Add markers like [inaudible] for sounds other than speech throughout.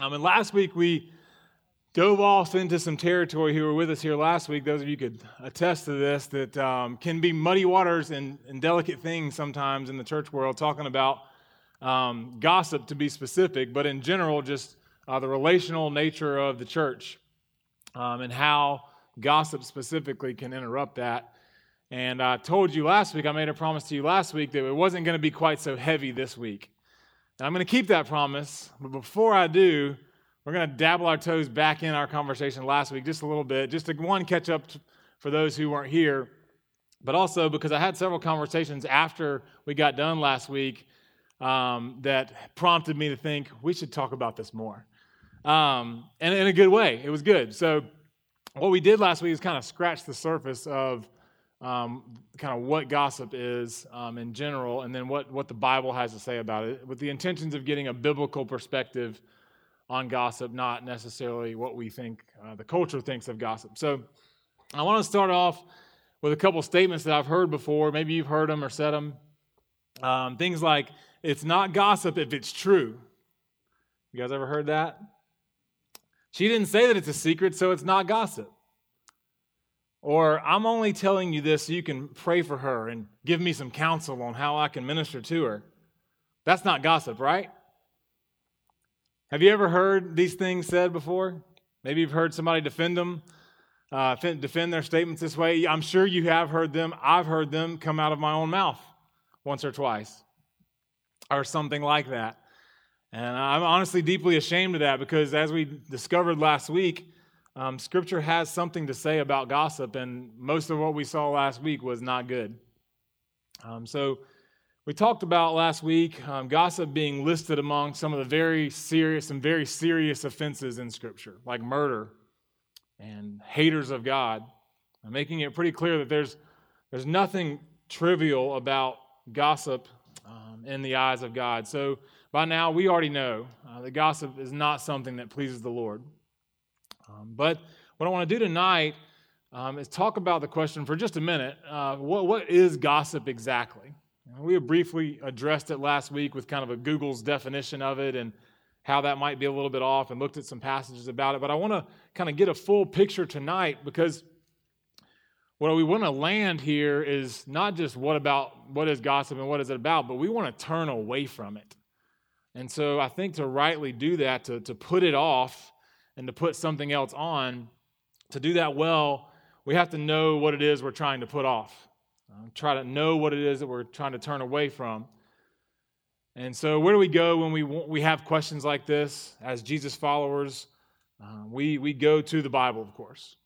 Um, and last week we dove off into some territory who were with us here last week. Those of you could attest to this that um, can be muddy waters and, and, delicate things sometimes in the church world, talking about um, gossip to be specific, but in general, just uh, the relational nature of the church um, and how gossip specifically can interrupt that. And I told you last week, I made a promise to you last week that it wasn't going to be quite so heavy this week. And I'm going to keep that promise, but before I do, we're going to dabble our toes back in our conversation last week just a little bit, just to one catch up for those who weren't here, but also because I had several conversations after we got done last week um, that prompted me to think we should talk about this more. Um, and in a good way, it was good. So, what we did last week is kind of scratch the surface of um, kind of what gossip is um, in general, and then what, what the Bible has to say about it, with the intentions of getting a biblical perspective on gossip, not necessarily what we think uh, the culture thinks of gossip. So I want to start off with a couple statements that I've heard before. Maybe you've heard them or said them. Um, things like, it's not gossip if it's true. You guys ever heard that? She didn't say that it's a secret, so it's not gossip. Or I'm only telling you this so you can pray for her and give me some counsel on how I can minister to her. That's not gossip, right? Have you ever heard these things said before? Maybe you've heard somebody defend them, uh, defend their statements this way. I'm sure you have heard them. I've heard them come out of my own mouth once or twice, or something like that. And I'm honestly deeply ashamed of that because, as we discovered last week, um, scripture has something to say about gossip, and most of what we saw last week was not good. Um, so, we talked about last week um, gossip being listed among some of the very serious and very serious offenses in Scripture, like murder and haters of God, making it pretty clear that there's, there's nothing trivial about gossip um, in the eyes of God. So, by now, we already know uh, that gossip is not something that pleases the Lord. Um, but what I want to do tonight um, is talk about the question for just a minute uh, what, what is gossip exactly? We have briefly addressed it last week with kind of a Google's definition of it and how that might be a little bit off and looked at some passages about it. But I want to kind of get a full picture tonight because what we want to land here is not just what about what is gossip and what is it about, but we want to turn away from it. And so I think to rightly do that, to, to put it off, and to put something else on, to do that well, we have to know what it is we're trying to put off. Uh, try to know what it is that we're trying to turn away from. And so, where do we go when we, we have questions like this as Jesus followers? Uh, we, we go to the Bible, of course.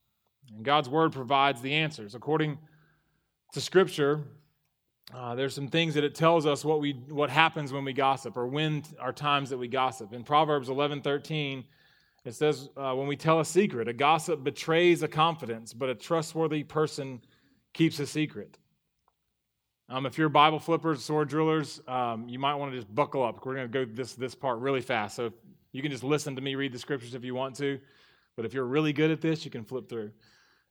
And God's Word provides the answers. According to Scripture, uh, there's some things that it tells us what, we, what happens when we gossip or when are times that we gossip. In Proverbs 11 13, it says, uh, when we tell a secret, a gossip betrays a confidence, but a trustworthy person keeps a secret. Um, if you're Bible flippers, sword drillers, um, you might want to just buckle up. We're going to go this, this part really fast. So you can just listen to me read the scriptures if you want to. But if you're really good at this, you can flip through.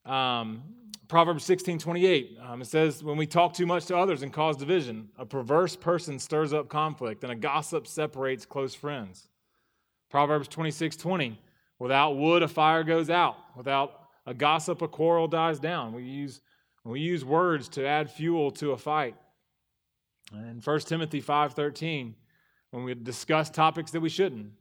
Um, Proverbs 16 28, um, it says, When we talk too much to others and cause division, a perverse person stirs up conflict, and a gossip separates close friends. Proverbs 26 20. Without wood, a fire goes out. Without a gossip, a quarrel dies down. We use, we use words to add fuel to a fight. And 1 Timothy 5.13, when we discuss topics that we shouldn't.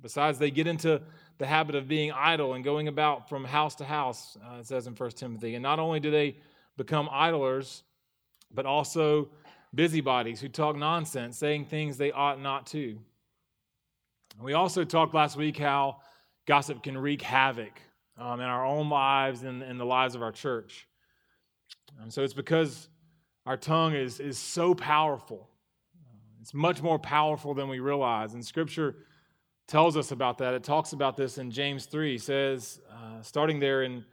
Besides, they get into the habit of being idle and going about from house to house, uh, it says in 1 Timothy. And not only do they become idlers, but also busybodies who talk nonsense, saying things they ought not to. We also talked last week how gossip can wreak havoc um, in our own lives and in the lives of our church. So it's because our tongue is, is so powerful. It's much more powerful than we realize. And Scripture tells us about that. It talks about this in James 3. It says, uh, starting there in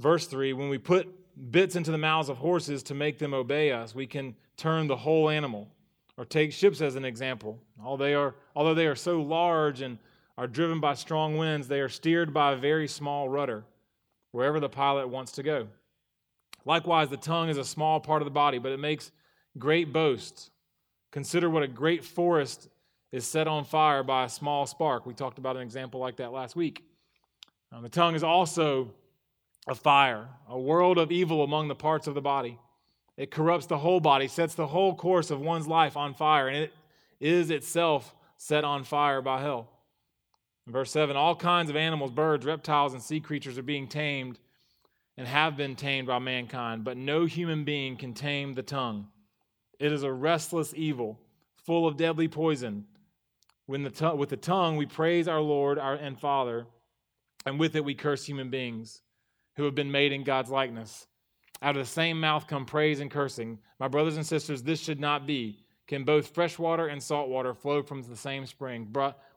verse 3, when we put bits into the mouths of horses to make them obey us, we can turn the whole animal. Or take ships as an example. Although they are, although they are so large and are driven by strong winds, they are steered by a very small rudder, wherever the pilot wants to go. Likewise, the tongue is a small part of the body, but it makes great boasts. Consider what a great forest is set on fire by a small spark. We talked about an example like that last week. Um, the tongue is also a fire, a world of evil among the parts of the body. It corrupts the whole body, sets the whole course of one's life on fire, and it is itself set on fire by hell. In verse 7 all kinds of animals, birds, reptiles, and sea creatures are being tamed and have been tamed by mankind, but no human being can tame the tongue. It is a restless evil, full of deadly poison. The with the tongue we praise our Lord our, and Father, and with it we curse human beings who have been made in God's likeness. Out of the same mouth come praise and cursing. My brothers and sisters, this should not be. Can both fresh water and salt water flow from the same spring?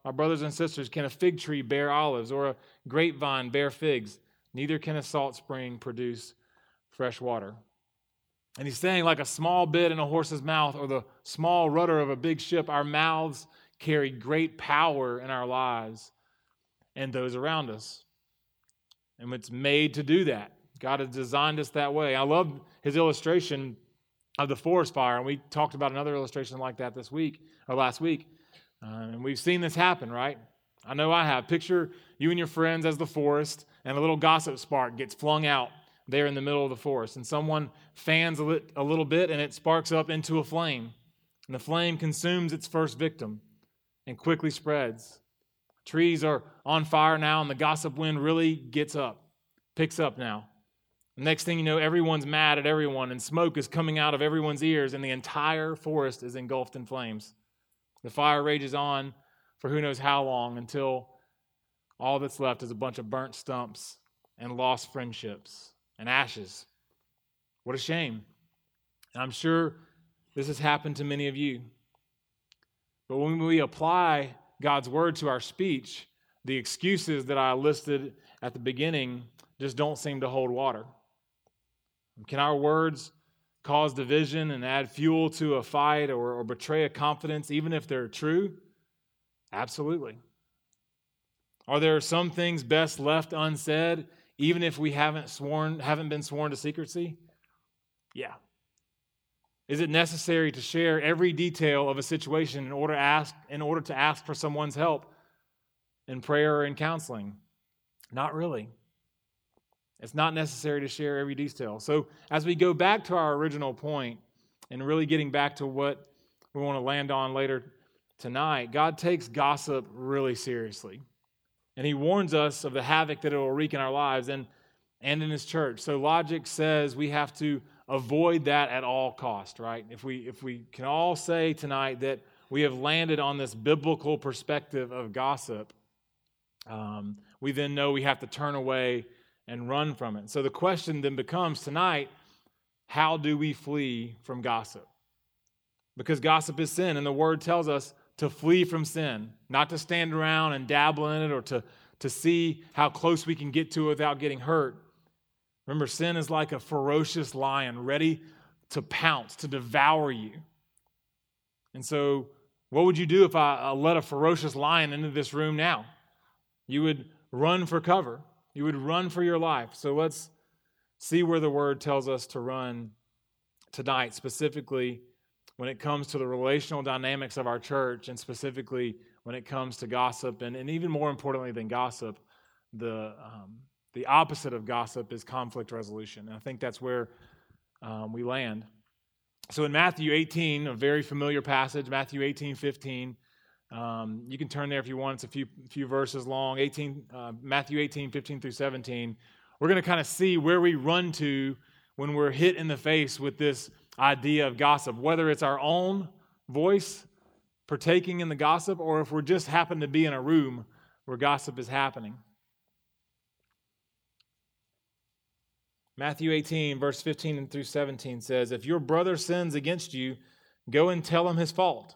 My brothers and sisters, can a fig tree bear olives or a grapevine bear figs? Neither can a salt spring produce fresh water. And he's saying, like a small bit in a horse's mouth or the small rudder of a big ship, our mouths carry great power in our lives and those around us. And it's made to do that. God has designed us that way. I love his illustration of the forest fire, and we talked about another illustration like that this week or last week. Uh, and we've seen this happen, right? I know I have. Picture you and your friends as the forest, and a little gossip spark gets flung out there in the middle of the forest, and someone fans a, lit, a little bit, and it sparks up into a flame. And the flame consumes its first victim and quickly spreads. Trees are on fire now, and the gossip wind really gets up, picks up now. Next thing you know, everyone's mad at everyone, and smoke is coming out of everyone's ears, and the entire forest is engulfed in flames. The fire rages on for who knows how long until all that's left is a bunch of burnt stumps and lost friendships and ashes. What a shame. And I'm sure this has happened to many of you. But when we apply God's word to our speech, the excuses that I listed at the beginning just don't seem to hold water. Can our words cause division and add fuel to a fight or, or betray a confidence, even if they're true? Absolutely. Are there some things best left unsaid, even if we haven't sworn, haven't been sworn to secrecy? Yeah. Is it necessary to share every detail of a situation in order, ask, in order to ask for someone's help in prayer or in counseling? Not really. It's not necessary to share every detail. So, as we go back to our original point and really getting back to what we want to land on later tonight, God takes gossip really seriously. And He warns us of the havoc that it will wreak in our lives and, and in His church. So, logic says we have to avoid that at all cost, right? If we, if we can all say tonight that we have landed on this biblical perspective of gossip, um, we then know we have to turn away and run from it. So the question then becomes tonight how do we flee from gossip? Because gossip is sin, and the word tells us to flee from sin, not to stand around and dabble in it or to, to see how close we can get to it without getting hurt. Remember, sin is like a ferocious lion ready to pounce, to devour you. And so, what would you do if I, I let a ferocious lion into this room now? You would run for cover. You would run for your life. So let's see where the word tells us to run tonight, specifically when it comes to the relational dynamics of our church, and specifically when it comes to gossip, and, and even more importantly than gossip, the, um, the opposite of gossip is conflict resolution. And I think that's where um, we land. So in Matthew 18, a very familiar passage, Matthew 18, 15, um, you can turn there if you want. It's a few, few verses long, 18, uh, Matthew 18, 15 through 17. We're going to kind of see where we run to when we're hit in the face with this idea of gossip, whether it's our own voice partaking in the gossip or if we're just happen to be in a room where gossip is happening. Matthew 18, verse 15 through 17 says, If your brother sins against you, go and tell him his fault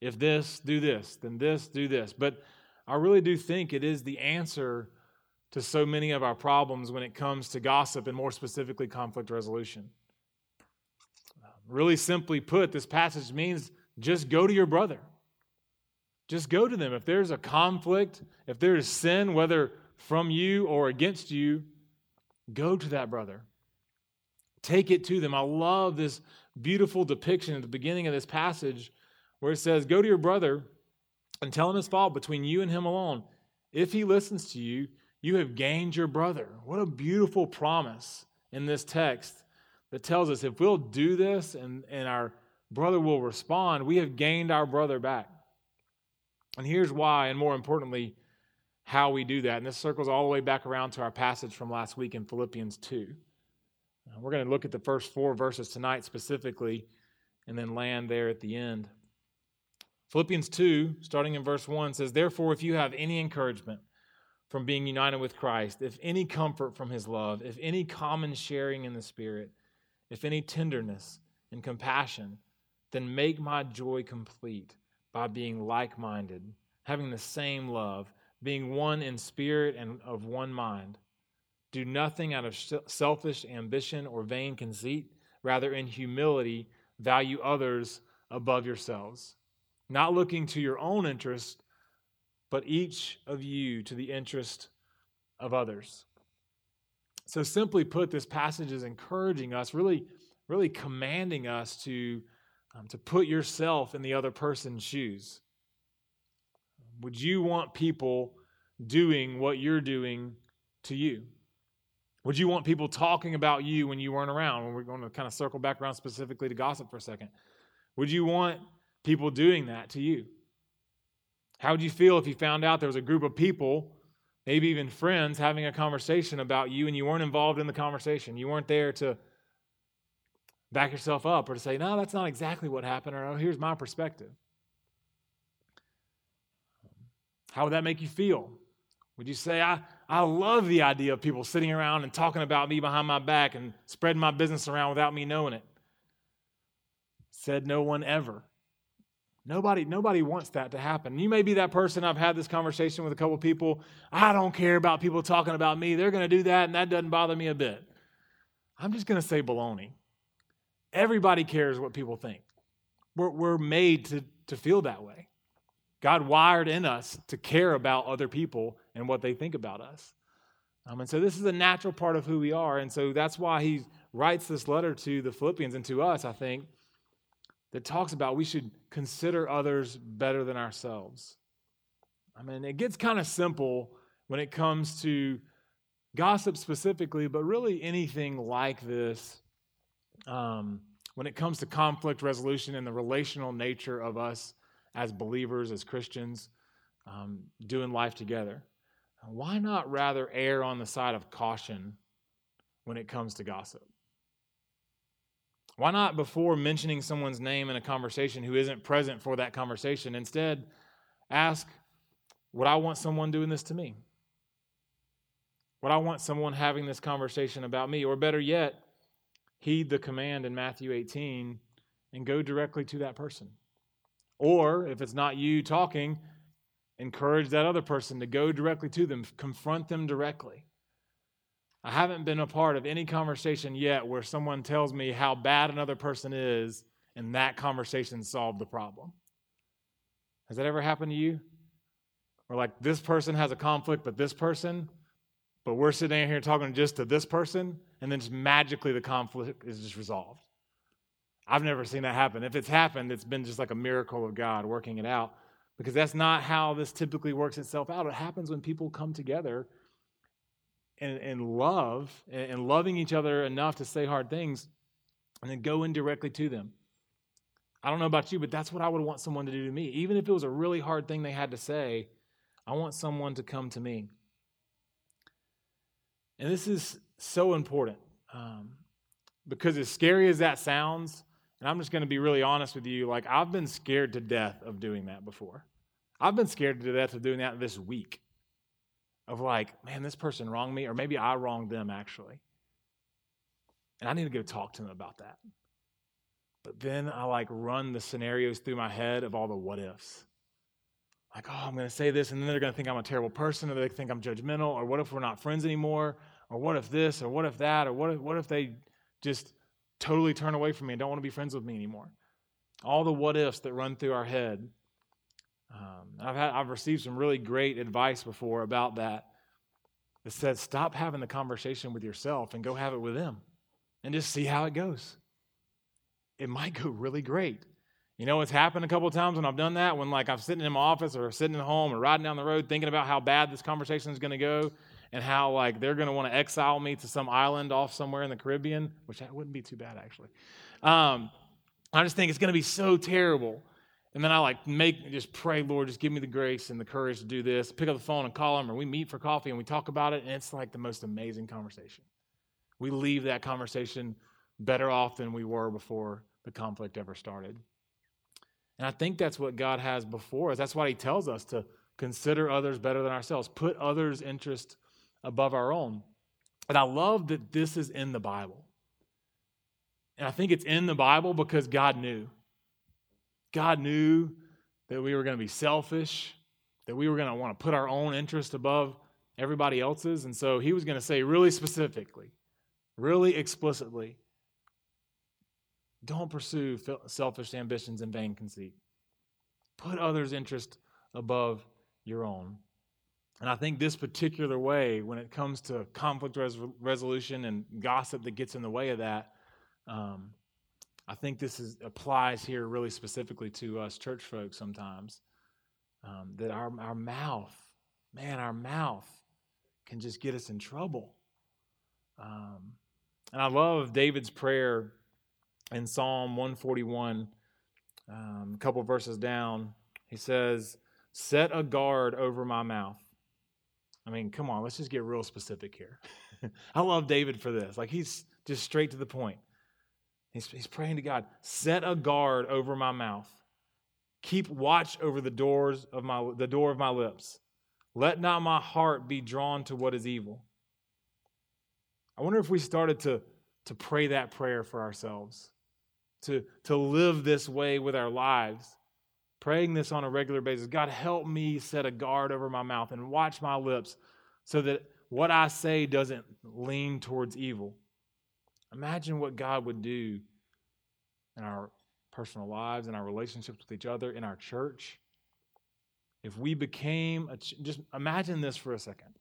If this, do this, then this, do this. But I really do think it is the answer to so many of our problems when it comes to gossip and more specifically conflict resolution. Uh, really simply put, this passage means just go to your brother. Just go to them. If there's a conflict, if there is sin, whether from you or against you, go to that brother. Take it to them. I love this beautiful depiction at the beginning of this passage where it says, Go to your brother and tell him his fault between you and him alone. If he listens to you, you have gained your brother. What a beautiful promise in this text that tells us if we'll do this and, and our brother will respond, we have gained our brother back. And here's why, and more importantly, how we do that. And this circles all the way back around to our passage from last week in Philippians 2. Uh, we're going to look at the first four verses tonight specifically and then land there at the end. Philippians 2, starting in verse 1, says, Therefore, if you have any encouragement from being united with Christ, if any comfort from his love, if any common sharing in the Spirit, if any tenderness and compassion, then make my joy complete by being like minded, having the same love, being one in spirit and of one mind. Do nothing out of selfish ambition or vain conceit. Rather, in humility, value others above yourselves, not looking to your own interest, but each of you to the interest of others. So, simply put, this passage is encouraging us, really, really commanding us to, um, to put yourself in the other person's shoes. Would you want people doing what you're doing to you? Would you want people talking about you when you weren't around? When we're going to kind of circle back around specifically to gossip for a second. Would you want people doing that to you? How would you feel if you found out there was a group of people maybe even friends having a conversation about you and you weren't involved in the conversation. You weren't there to back yourself up or to say, no, that's not exactly what happened, or oh, here's my perspective. How would that make you feel? Would you say, I, I love the idea of people sitting around and talking about me behind my back and spreading my business around without me knowing it? Said no one ever. Nobody, nobody wants that to happen. You may be that person. I've had this conversation with a couple people. I don't care about people talking about me. They're going to do that, and that doesn't bother me a bit. I'm just going to say baloney. Everybody cares what people think. We're, we're made to, to feel that way. God wired in us to care about other people and what they think about us. Um, and so this is a natural part of who we are. And so that's why he writes this letter to the Philippians and to us, I think, that talks about we should consider others better than ourselves. I mean, it gets kind of simple when it comes to gossip specifically, but really anything like this. Um, when it comes to conflict resolution and the relational nature of us as believers, as Christians, um, doing life together, why not rather err on the side of caution when it comes to gossip? Why not, before mentioning someone's name in a conversation who isn't present for that conversation, instead ask, Would I want someone doing this to me? Would I want someone having this conversation about me? Or better yet, heed the command in Matthew 18 and go directly to that person. Or if it's not you talking, encourage that other person to go directly to them, confront them directly. I haven't been a part of any conversation yet where someone tells me how bad another person is and that conversation solved the problem. Has that ever happened to you? Or like this person has a conflict, but this person, but we're sitting here talking just to this person, and then just magically the conflict is just resolved. I've never seen that happen. If it's happened, it's been just like a miracle of God working it out because that's not how this typically works itself out. It happens when people come together and, and love and, loving each other enough to say hard things and then go in directly to them. I don't know about you, but that's what I would want someone to do to me. Even if it was a really hard thing they had to say, I want someone to come to me. And this is so important um, because, as scary as that sounds, and I'm just going to be really honest with you, like I've been scared to death of doing that before. I've been scared to death of doing that this week of like, man, this person wronged me, or maybe I wronged them actually. And I need to go talk to them about that. But then I like run the scenarios through my head of all the what ifs. Like, oh, I'm going to say this, and then they're going to think I'm a terrible person, or they think I'm judgmental, or what if we're not friends anymore, or what if this, or what if that, or what if, what if they just totally turn away from me and don't want to be friends with me anymore? All the what ifs that run through our head. Um, I've, had, I've received some really great advice before about that. It says, stop having the conversation with yourself and go have it with them and just see how it goes. It might go really great. You know, it's happened a couple times when I've done that, when like I'm sitting in my office or sitting at home or riding down the road thinking about how bad this conversation is going to go and how like they're going to want to exile me to some island off somewhere in the Caribbean, which that wouldn't be too bad actually. Um, I just think it's going to be so terrible. And then I like make just pray, Lord, just give me the grace and the courage to do this. Pick up the phone and call him, or we meet for coffee and we talk about it, and it's like the most amazing conversation. We leave that conversation better off than we were before the conflict ever started. And I think that's what God has before us. That's why He tells us to consider others better than ourselves, put others' interest above our own. And I love that this is in the Bible. And I think it's in the Bible because God knew. God knew that we were going to be selfish, that we were going to want to put our own interest above everybody else's. And so he was going to say really specifically, really explicitly, don't pursue selfish ambitions and vain conceit. Put others' interest above your own. And I think this particular way, when it comes to conflict res- resolution and gossip that gets in the way of that, um, I think this is, applies here really specifically to us church folks sometimes. Um, that our, our mouth, man, our mouth can just get us in trouble. Um, and I love David's prayer in Psalm 141, um, a couple verses down. He says, Set a guard over my mouth. I mean, come on, let's just get real specific here. [laughs] I love David for this. Like, he's just straight to the point. He's, he's praying to God, set a guard over my mouth. Keep watch over the doors of my the door of my lips. Let not my heart be drawn to what is evil. I wonder if we started to, to pray that prayer for ourselves to, to live this way with our lives, praying this on a regular basis. God, help me set a guard over my mouth and watch my lips so that what I say doesn't lean towards evil. Imagine what God would do in our personal lives, in our relationships with each other, in our church. If we became, a, just imagine this for a second.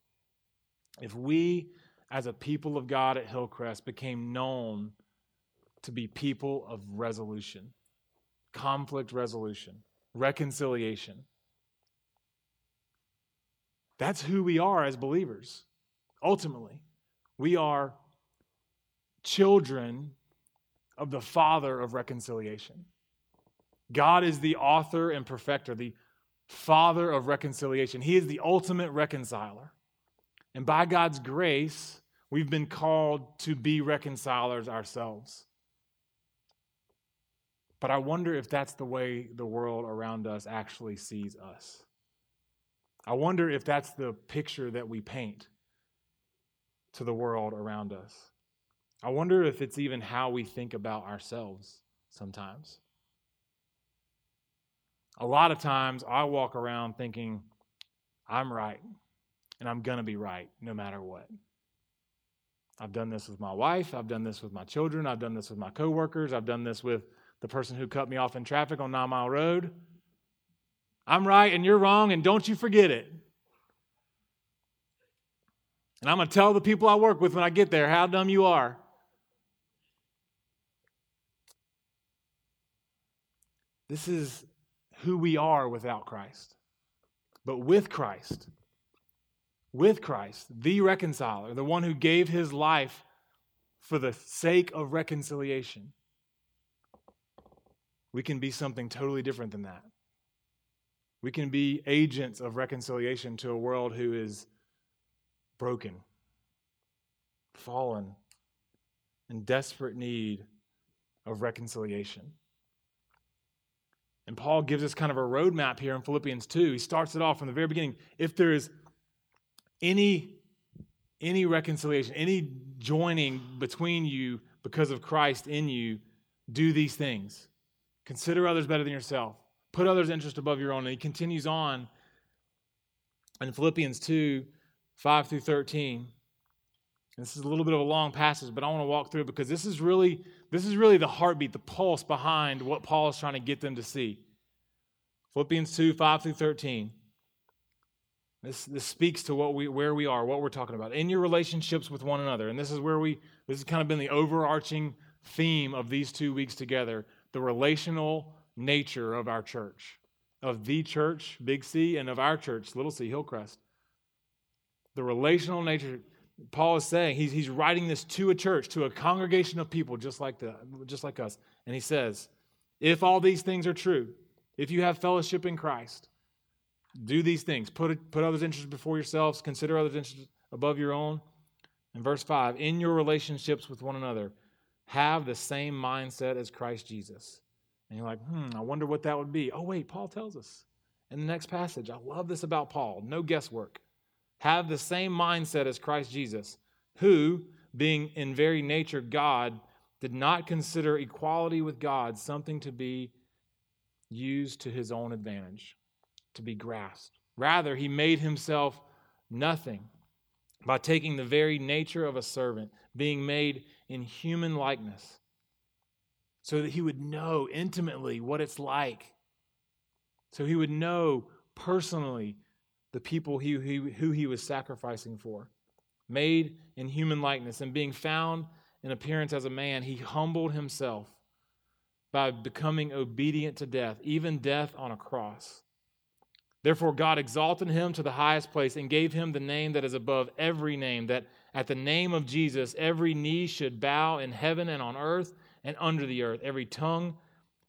If we, as a people of God at Hillcrest, became known to be people of resolution, conflict resolution, reconciliation. That's who we are as believers. Ultimately, we are children of the Father of reconciliation. God is the author and perfecter, the Father of reconciliation. He is the ultimate reconciler. And by God's grace, we've been called to be reconcilers ourselves. But I wonder if that's the way the world around us actually sees us. I wonder if that's the picture that we paint to the world around us. I wonder if it's even how we think about ourselves sometimes. A lot of times I walk around thinking, I'm right and I'm going to be right no matter what. I've done this with my wife. I've done this with my children. I've done this with my coworkers. I've done this with the person who cut me off in traffic on Nine Mile Road. I'm right and you're wrong, and don't you forget it. And I'm going to tell the people I work with when I get there how dumb you are. This is who we are without Christ. But with Christ, with Christ, the reconciler, the one who gave his life for the sake of reconciliation, we can be something totally different than that. We can be agents of reconciliation to a world who is broken, fallen, in desperate need of reconciliation. And Paul gives us kind of a roadmap here in Philippians 2. He starts it off from the very beginning. If there is any, any reconciliation, any joining between you because of Christ in you, do these things. Consider others better than yourself. Put others' interest above your own. And he continues on in Philippians 2 5 through 13. This is a little bit of a long passage, but I want to walk through it because this is really this is really the heartbeat, the pulse behind what Paul is trying to get them to see. Philippians 2, 5 through 13. This, this speaks to what we, where we are, what we're talking about. In your relationships with one another. And this is where we, this has kind of been the overarching theme of these two weeks together the relational nature of our church, of the church, Big C, and of our church, Little C, Hillcrest. The relational nature. Paul is saying he's, he's writing this to a church, to a congregation of people just like, the, just like us. And he says, if all these things are true, if you have fellowship in Christ, do these things. Put, put others' interests before yourselves, consider others' interests above your own. In verse 5, in your relationships with one another, have the same mindset as Christ Jesus. And you're like, hmm, I wonder what that would be. Oh, wait, Paul tells us in the next passage. I love this about Paul. No guesswork. Have the same mindset as Christ Jesus, who, being in very nature God, did not consider equality with God something to be used to his own advantage, to be grasped. Rather, he made himself nothing by taking the very nature of a servant, being made in human likeness, so that he would know intimately what it's like. So he would know personally the people he, he, who he was sacrificing for. Made in human likeness and being found in appearance as a man, he humbled himself by becoming obedient to death, even death on a cross. Therefore, God exalted him to the highest place and gave him the name that is above every name, that at the name of Jesus every knee should bow in heaven and on earth and under the earth, every tongue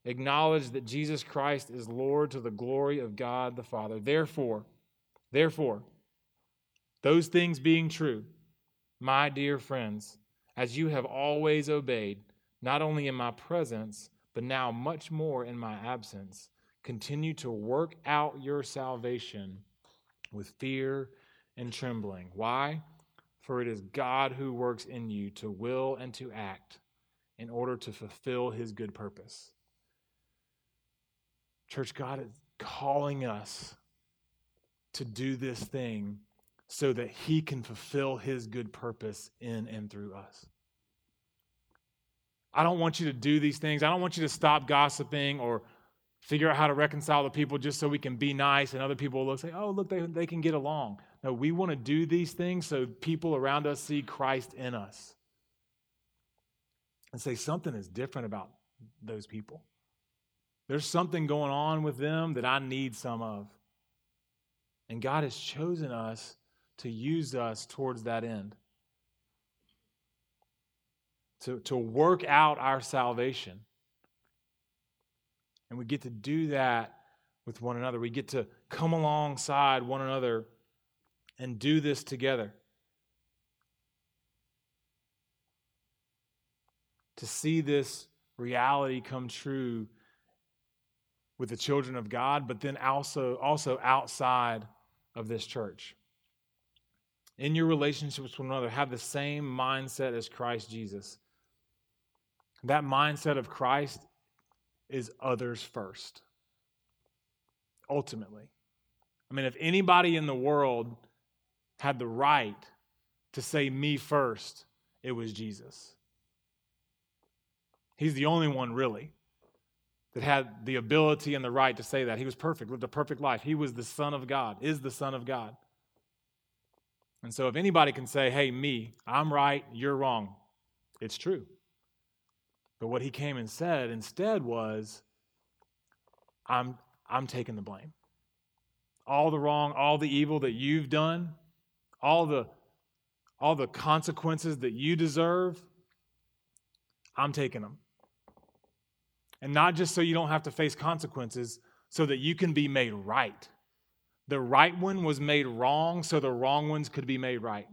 acknowledge that Jesus Christ is Lord to the glory of God the Father. Therefore, therefore, those things being true, my dear friends, as you have always obeyed, not only in my presence, but now much more in my absence. Continue to work out your salvation with fear and trembling. Why? For it is God who works in you to will and to act in order to fulfill his good purpose. Church, God is calling us to do this thing so that he can fulfill his good purpose in and through us. I don't want you to do these things. I don't want you to stop gossiping or figure out how to reconcile the people just so we can be nice and other people will say, oh, look, they, they can get along. No, we want to do these things so people around us see Christ in us and say something is different about those people. There's something going on with them that I need some of. And God has chosen us to use us towards that end to, to work out our salvation. And we get to do that with one another. We get to come alongside one another and do this together. To see this reality come true with the children of God, but then also, also outside of this church. In your relationships with one another, have the same mindset as Christ Jesus. That mindset of Christ is others first, ultimately. I mean, if anybody in the world had the right to say me first, it was Jesus. He's the only one, really, that had the ability and the right to say that. He was perfect, lived a perfect life. He was the Son of God, is the Son of God. And so, if anybody can say, hey, me, I'm right, you're wrong, it's true. But what he came and said instead was, I'm, I'm taking the blame. All the wrong, all the evil that you've done, all the, all the consequences that you deserve, I'm taking them. And not just so you don't have to face consequences, so that you can be made right. The right one was made wrong, so the wrong ones could be made right.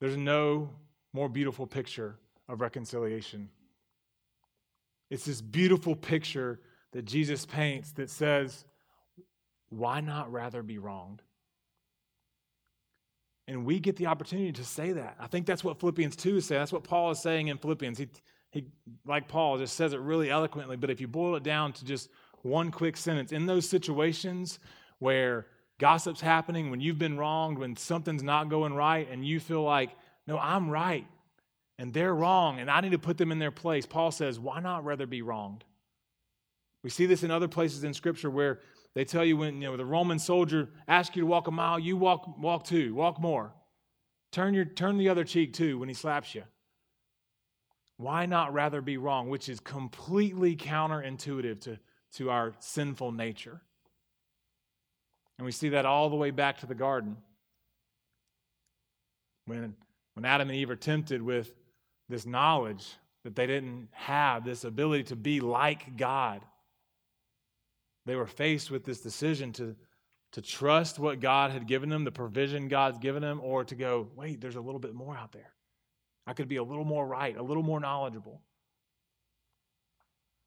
There's no more beautiful picture of reconciliation. It's this beautiful picture that Jesus paints that says, why not rather be wronged? And we get the opportunity to say that. I think that's what Philippians 2 is saying. That's what Paul is saying in Philippians. He, he, like Paul, just says it really eloquently. But if you boil it down to just one quick sentence, in those situations where gossip's happening, when you've been wronged, when something's not going right, and you feel like, no, I'm right, and they're wrong, and I need to put them in their place, Paul says, why not rather be wronged? We see this in other places in Scripture where they tell you when you know the Roman soldier asks you to walk a mile, you walk walk two, walk more. Turn your turn the other cheek too when he slaps you. Why not rather be wrong, which is completely counterintuitive to, to our sinful nature. And we see that all the way back to the garden. When, when Adam and Eve are tempted with this knowledge that they didn't have, this ability to be like God, they were faced with this decision to, to trust what God had given them, the provision God's given them, or to go, wait, there's a little bit more out there. I could be a little more right, a little more knowledgeable.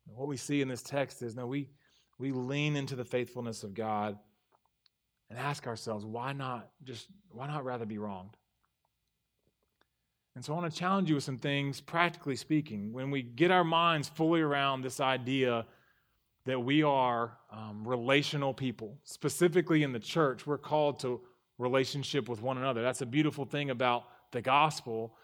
What we see in this text is no, we, we lean into the faithfulness of God and ask ourselves, why not just, why not rather be wronged? And so I want to challenge you with some things, practically speaking. When we get our minds fully around this idea that we are um, relational people, specifically in the church, we're called to relationship with one another. That's a beautiful thing about the gospel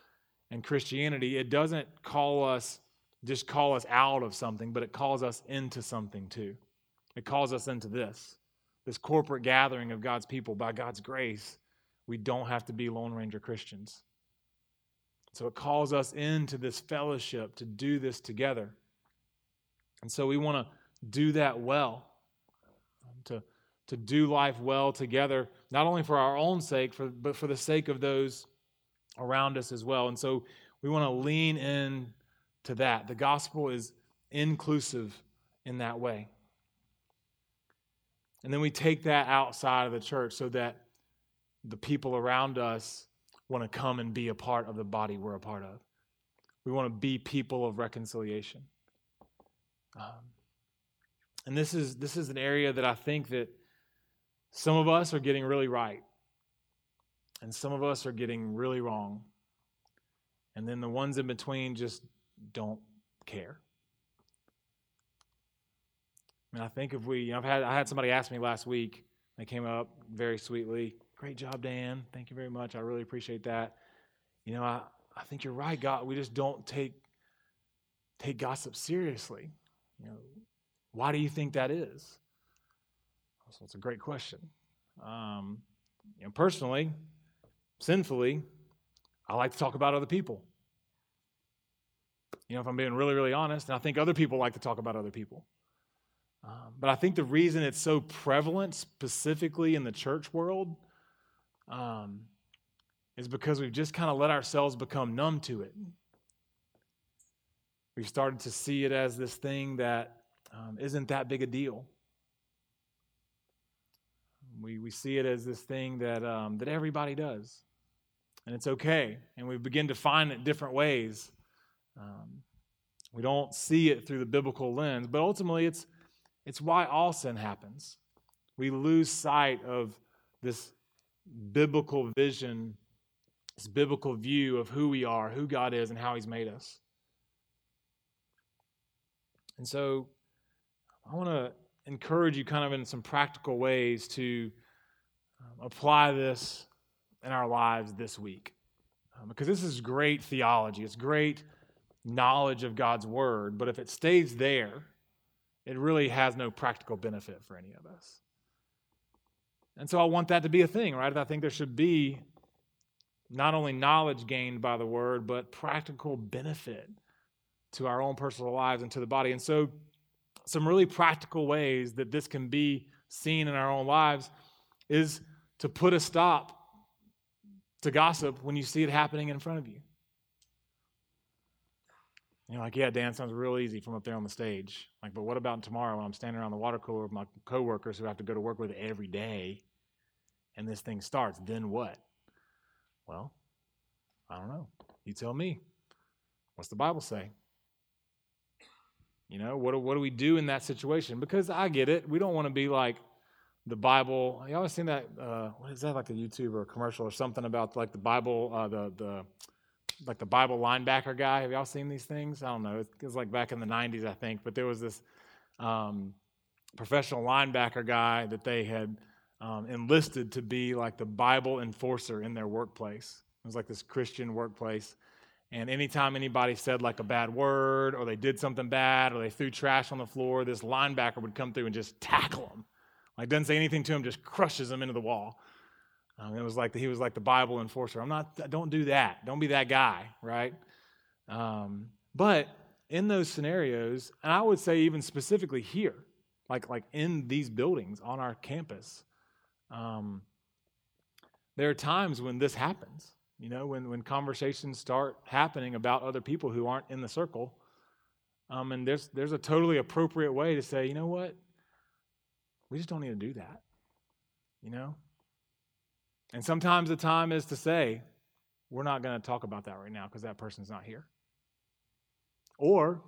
and Christianity. It doesn't call us, just call us out of something, but it calls us into something too. It calls us into this, this corporate gathering of God's people by God's grace. We don't have to be Lone Ranger Christians. So it calls us into this fellowship to do this together. And so we want to do that well, to, to do life well together, not only for our own sake, for, but for the sake of those around us as well. And so we want to lean in to that. The gospel is inclusive in that way. And then we take that outside of the church so that the people around us want to come and be a part of the body we're a part of. We want to be people of reconciliation. Um, and this is this is an area that I think that some of us are getting really right. And some of us are getting really wrong. And then the ones in between just don't care. I mean, I think if we, you know, I've had, I had somebody ask me last week, they came up very sweetly. Great job, Dan. Thank you very much. I really appreciate that. You know, I, I think you're right, God. We just don't take take gossip seriously. You know, why do you think that is? So it's a great question. Um, you know, personally, sinfully, I like to talk about other people. You know, if I'm being really, really honest, and I think other people like to talk about other people. Um, but I think the reason it's so prevalent, specifically in the church world, um, is because we've just kind of let ourselves become numb to it. We've started to see it as this thing that um, not that big a deal. We, we see it as this thing that, um, that everybody does and it's okay. And we begin to find it different ways. Um, we don't see it through the biblical lens, but ultimately, it's, it's why all sin happens. We lose sight of this biblical vision, this biblical view of who we are, who God is, and how He's made us. And so, I want to encourage you, kind of in some practical ways, to um, apply this in our lives this week. Um, because this is great theology, it's great knowledge of God's word, but if it stays there, it really has no practical benefit for any of us. And so I want that to be a thing, right? I think there should be not only knowledge gained by the word, but practical benefit to our own personal lives and to the body. And so, some really practical ways that this can be seen in our own lives is to put a stop to gossip when you see it happening in front of you. You're like, yeah, Dan, sounds real easy from up there on the stage. Like, but what about tomorrow when I'm standing around the water cooler with my coworkers who I have to go to work with every day and this thing starts? Then what? Well, I don't know. You tell me. What's the Bible say? You know, what, what do we do in that situation? Because I get it. We don't want to be like, the Bible. You always seen that? Uh, what is that like a YouTube or a commercial or something about like the Bible, uh, the the like the Bible linebacker guy. Have y'all seen these things? I don't know. It was like back in the 90s, I think. But there was this um, professional linebacker guy that they had um, enlisted to be like the Bible enforcer in their workplace. It was like this Christian workplace. And anytime anybody said like a bad word or they did something bad or they threw trash on the floor, this linebacker would come through and just tackle them. Like doesn't say anything to him, just crushes him into the wall. Um, it was like the, he was like the Bible enforcer. I'm not. Don't do that. Don't be that guy, right? Um, but in those scenarios, and I would say even specifically here, like like in these buildings on our campus, um, there are times when this happens. You know, when, when conversations start happening about other people who aren't in the circle. Um, and there's, there's a totally appropriate way to say, you know what? We just don't need to do that. You know? And sometimes the time is to say, we're not going to talk about that right now because that person's not here. Or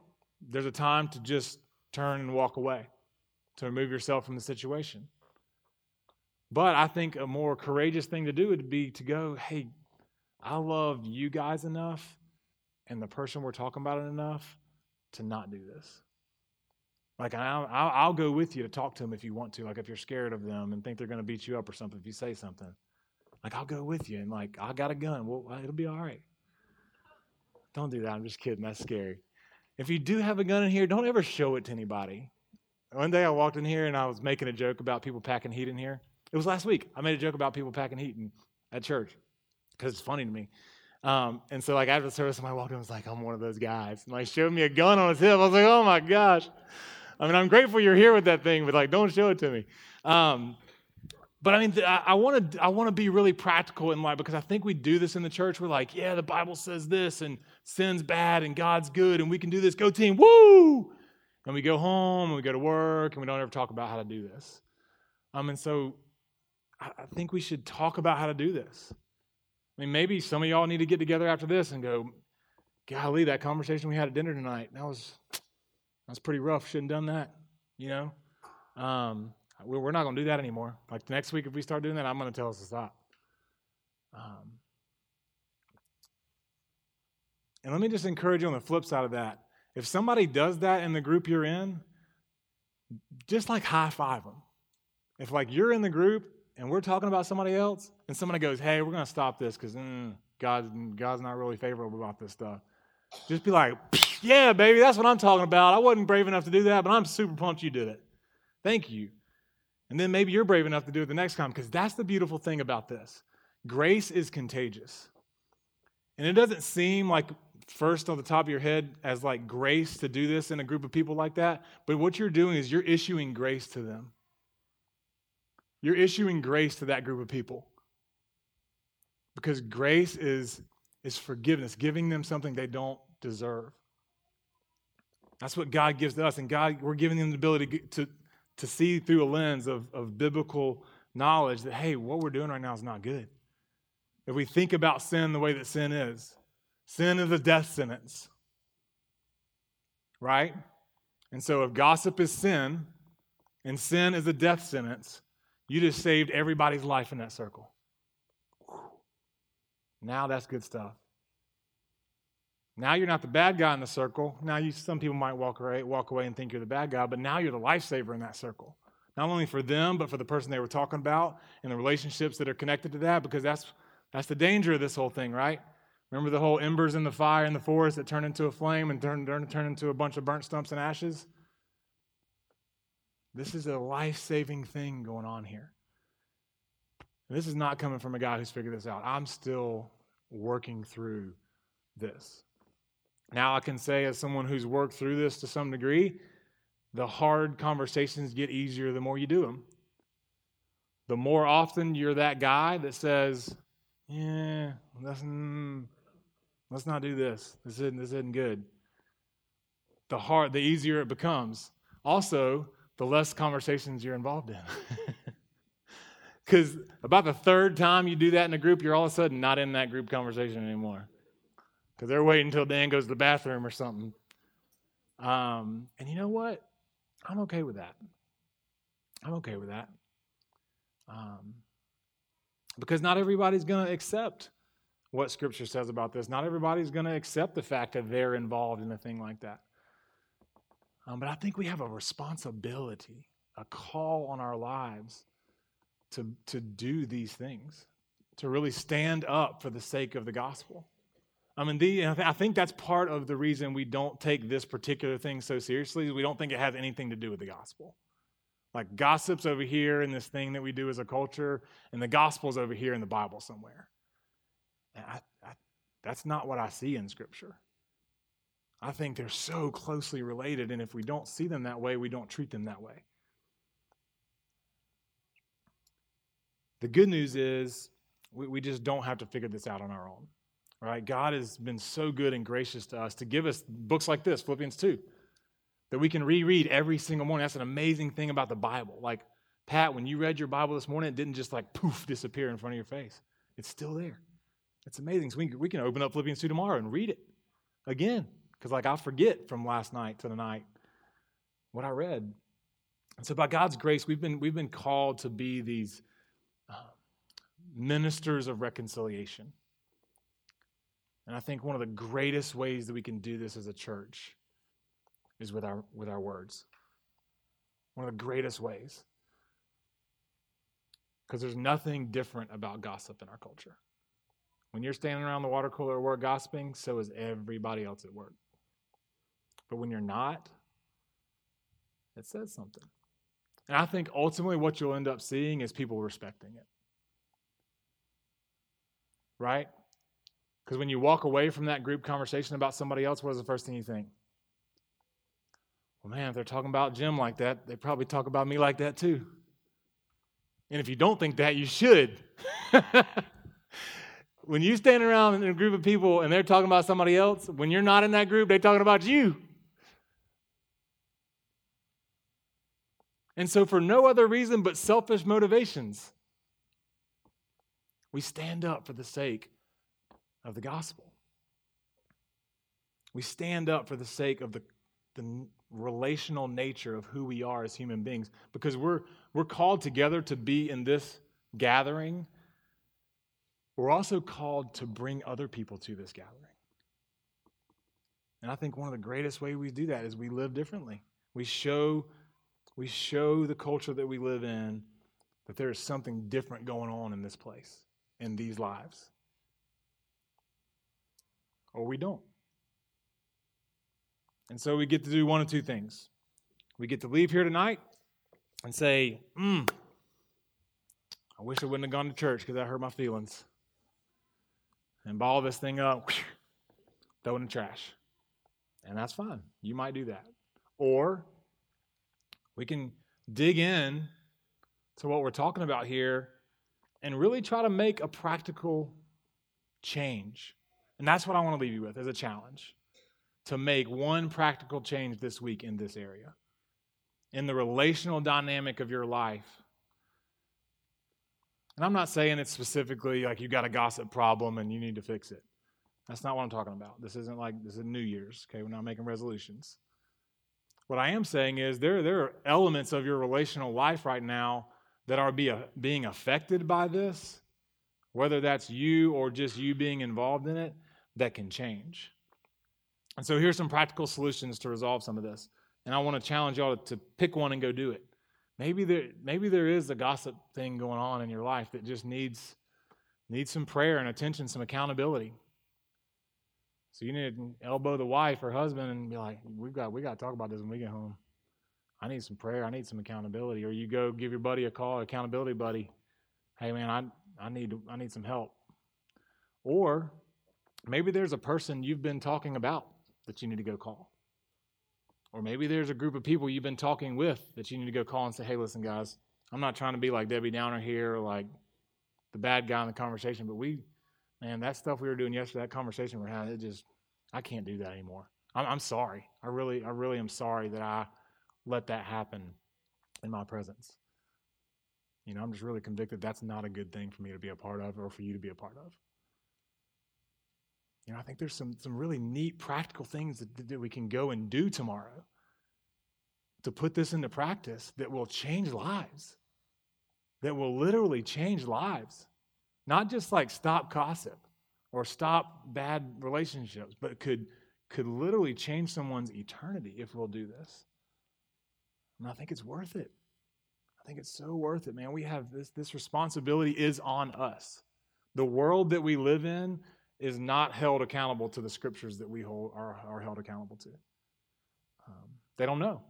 there's a time to just turn and walk away, to remove yourself from the situation. But I think a more courageous thing to do would be to go, hey, I love you guys enough and the person we're talking about enough to not do this. Like, I'll, I'll, go with you to talk to them if you want to. Like, if you're scared of them and think they're going to beat you up or something, if you say something, like, I'll go with you. And, like, I got a gun. Well, it'll be all right. Don't do that. I'm just kidding. That's scary. If you do have a gun in here, don't ever show it to anybody. One day I walked in here and I was making a joke about people packing heat in here. It was last week. I made a joke about people packing heat in, at church because it's funny to me. Um, and so, like, after the service, somebody walked in and was like, I'm one of those guys. And, like, showed me a gun on his hip. I was like, oh my gosh. I mean, I'm grateful you're here with that thing, but, like, don't show it to me. Um, but I mean, I want to I want to be really practical in life because I think we do this in the church. We're like, yeah, the Bible says this, and sin's bad, and God's good, and we can do this. Go team, woo! And we go home, and we go to work, and we don't ever talk about how to do this. Um, and so I think we should talk about how to do this. I mean, maybe some of y'all need to get together after this and go, golly, that conversation we had at dinner tonight, that was, that was pretty rough. Shouldn't have done that, you know? Um, we're not going to do that anymore. Like next week, if we start doing that, I'm going to tell us to stop. Um, and let me just encourage you on the flip side of that. If somebody does that in the group you're in, just like high five them. If like you're in the group and we're talking about somebody else, and somebody goes, "Hey, we're going to stop this because mm, God, God's not really favorable about this stuff," just be like, "Yeah, baby, that's what I'm talking about. I wasn't brave enough to do that, but I'm super pumped you did it. Thank you." And then maybe you're brave enough to do it the next time because that's the beautiful thing about this. Grace is contagious. And it doesn't seem like first on the top of your head as like grace to do this in a group of people like that, but what you're doing is you're issuing grace to them. You're issuing grace to that group of people. Because grace is, is forgiveness, giving them something they don't deserve. That's what God gives to us. And God, we're giving them the ability to, to see through a lens of, of biblical knowledge that, hey, what we're doing right now is not good. If we think about sin the way that sin is, sin is a death sentence. Right? And so if gossip is sin and sin is a death sentence, you just saved everybody's life in that circle. Now that's good stuff. Now you're not the bad guy in the circle. Now you, some people might walk away, walk away and think you're the bad guy, but now you're the lifesaver in that circle. Not only for them, but for the person they were talking about and the relationships that are connected to that, because that's that's the danger of this whole thing, right? Remember the whole embers in the fire in the forest that turn into a flame and turn, turned, turned into a bunch of burnt stumps and ashes? This is a life saving thing going on here. And this is not coming from a guy who's figured this out. I'm still working through this. Now, I can say, as someone who's worked through this to some degree, the hard conversations get easier the more you do them. The more often you're that guy that says, Yeah, let's, mm, let's not do this. This isn't, this isn't good. The hard, the easier it becomes. Also, the less conversations you're involved in. [laughs] Because about the third time you do that in a group, you're all of a sudden not in that group conversation anymore. Because they're waiting until Dan goes to the bathroom or something. Um, and you know what? I'm okay with that. I'm okay with that. Um, because not everybody's going to accept what Scripture says about this. Not everybody's going to accept the fact that they're involved in a thing like that. Um, but I think we have a responsibility, a call on our lives to, to do these things, to really stand up for the sake of the gospel. I mean, the, I think that's part of the reason we don't take this particular thing so seriously. We don't think it has anything to do with the gospel. Like gossip's over here in this thing that we do as a culture, and the gospel's over here in the Bible somewhere. I, I, that's not what I see in Scripture. I think they're so closely related, and if we don't see them that way, we don't treat them that way. The good news is we, we just don't have to figure this out on our own. Right? God has been so good and gracious to us to give us books like this, Philippians 2, that we can reread every single morning. That's an amazing thing about the Bible. Like, Pat, when you read your Bible this morning, it didn't just like poof disappear in front of your face. It's still there. It's amazing. So we, we can open up Philippians 2 tomorrow and read it again. Because, like, I forget from last night to tonight what I read. And so, by God's grace, we've been, we've been called to be these ministers of reconciliation. And I think one of the greatest ways that we can do this as a church is with our, with our words. One of the greatest ways. Because there's nothing different about gossip in our culture. When you're standing around the water cooler at work gossiping, so is everybody else at work. But when you're not, it says something. And I think ultimately what you'll end up seeing is people respecting it. Right? Because when you walk away from that group conversation about somebody else, what is the first thing you think? Well, man, if they're talking about Jim like that, they probably talk about me like that too. And if you don't think that, you should. [laughs] when you stand around in a group of people and they're talking about somebody else, when you're not in that group, they're talking about you. And so, for no other reason but selfish motivations, we stand up for the sake of the gospel. We stand up for the sake of the, the relational nature of who we are as human beings because we're, we're called together to be in this gathering. We're also called to bring other people to this gathering. And I think one of the greatest ways we do that is we live differently. We show, we show the culture that we live in that there is something different going on in this place, in these lives or we don't. And so we get to do one of two things. We get to leave here tonight and say, hmm, I wish I wouldn't have gone to church because that hurt my feelings. And ball this thing up, throw it in the trash. And that's fine. You might do that. Or we can dig in to what we're talking about here and really try to make a practical change and that's what I want to leave you with as a challenge to make one practical change this week in this area, in the relational dynamic of your life. And I'm not saying it's specifically like you got a gossip problem and you need to fix it. That's not what I'm talking about. This isn't like this is New Year's, okay? We're not making resolutions. What I am saying is there, there are elements of your relational life right now that are be, uh, being affected by this, whether that's you or just you being involved in it that can change. And so here's some practical solutions to resolve some of this. And I want to challenge y'all to pick one and go do it. Maybe there, maybe there is a gossip thing going on in your life that just needs, needs some prayer and attention, some accountability. So you need to elbow the wife or husband and be like, we've got, we got to talk about this when we get home. I need some prayer. I need some accountability. Or you go give your buddy a call, accountability buddy. Hey man, I, I need I need some help. Or Maybe there's a person you've been talking about that you need to go call. Or maybe there's a group of people you've been talking with that you need to go call and say, hey, listen, guys, I'm not trying to be like Debbie Downer here like the bad guy in the conversation, but we, man, that stuff we were doing yesterday, that conversation we're having, it just, I can't do that anymore. I'm, I'm sorry. I really, I really am sorry that I let that happen in my presence. You know, I'm just really convicted that's not a good thing for me to be a part of or for you to be a part of. You know, I think there's some, some really neat practical things that, that we can go and do tomorrow to put this into practice that will change lives, that will literally change lives. Not just like stop gossip, or stop bad relationships, but could, could literally change someone's eternity if we'll do this. And I think it's worth it. I think it's so worth it, man. We have this, this responsibility is on us. The world that we live in is not held accountable to the scriptures that we hold, are, are held accountable to. Um, they don't know.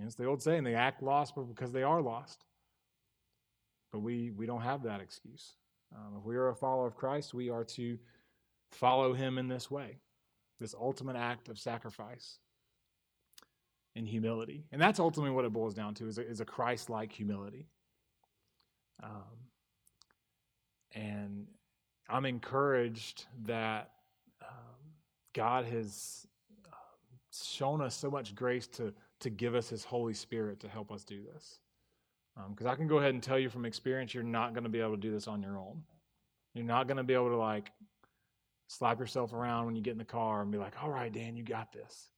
it's the old saying, they act lost because they are lost. But we, we don't have that excuse. Um, if we are a follower of Christ, we are to follow him in this way, this ultimate act of sacrifice and humility. And that's ultimately what it boils down to is a, is a Christ-like humility. Um, and I'm encouraged that um, God has um, shown us so much grace to, to give us his Holy Spirit to help us do this. Because um, I can go ahead and tell you from experience, you're not going to be able to do this on your own. You're not going to be able to like slap yourself around when you get in the car and be like, "All right, Dan, you got this."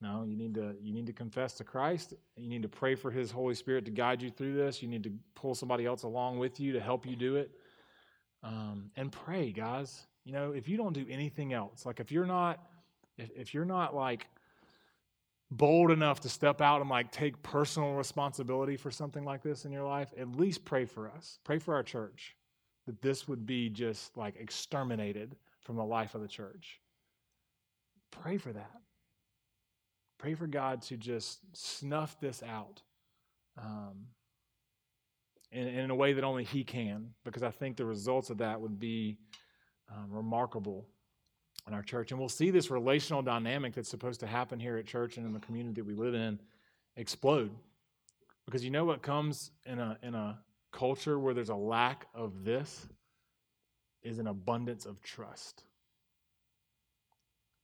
No, you need to you need to confess to Christ. You need to pray for His Holy Spirit to guide you through this. You need to pull somebody else along with you to help you do it. Um, and pray, guys. You know, if you don't do anything else, like if you're not, if, if you're not like bold enough to step out and like take personal responsibility for something like this in your life, at least pray for us. Pray for our church that this would be just like exterminated from the life of the church. Pray for that. Pray for God to just snuff this out um, in, in, a way that only He can, because I think the results of that would be um, remarkable in our church. And we'll see this relational dynamic that's supposed to happen here at church and in the community that we live in explode. Because you know what comes in a, in a culture where there's a lack of this is an abundance of trust.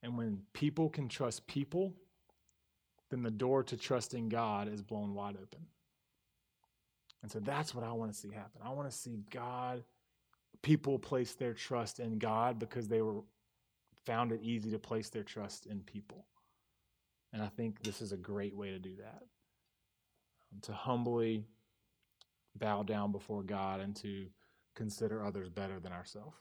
And when people can trust people, then the door to trusting God is blown wide open. And so that's what I want to see happen. I want to see God, people place their trust in God because they were found it easy to place their trust in people. And I think this is a great way to do that. Um, to humbly bow down before God and to consider others better than ourselves.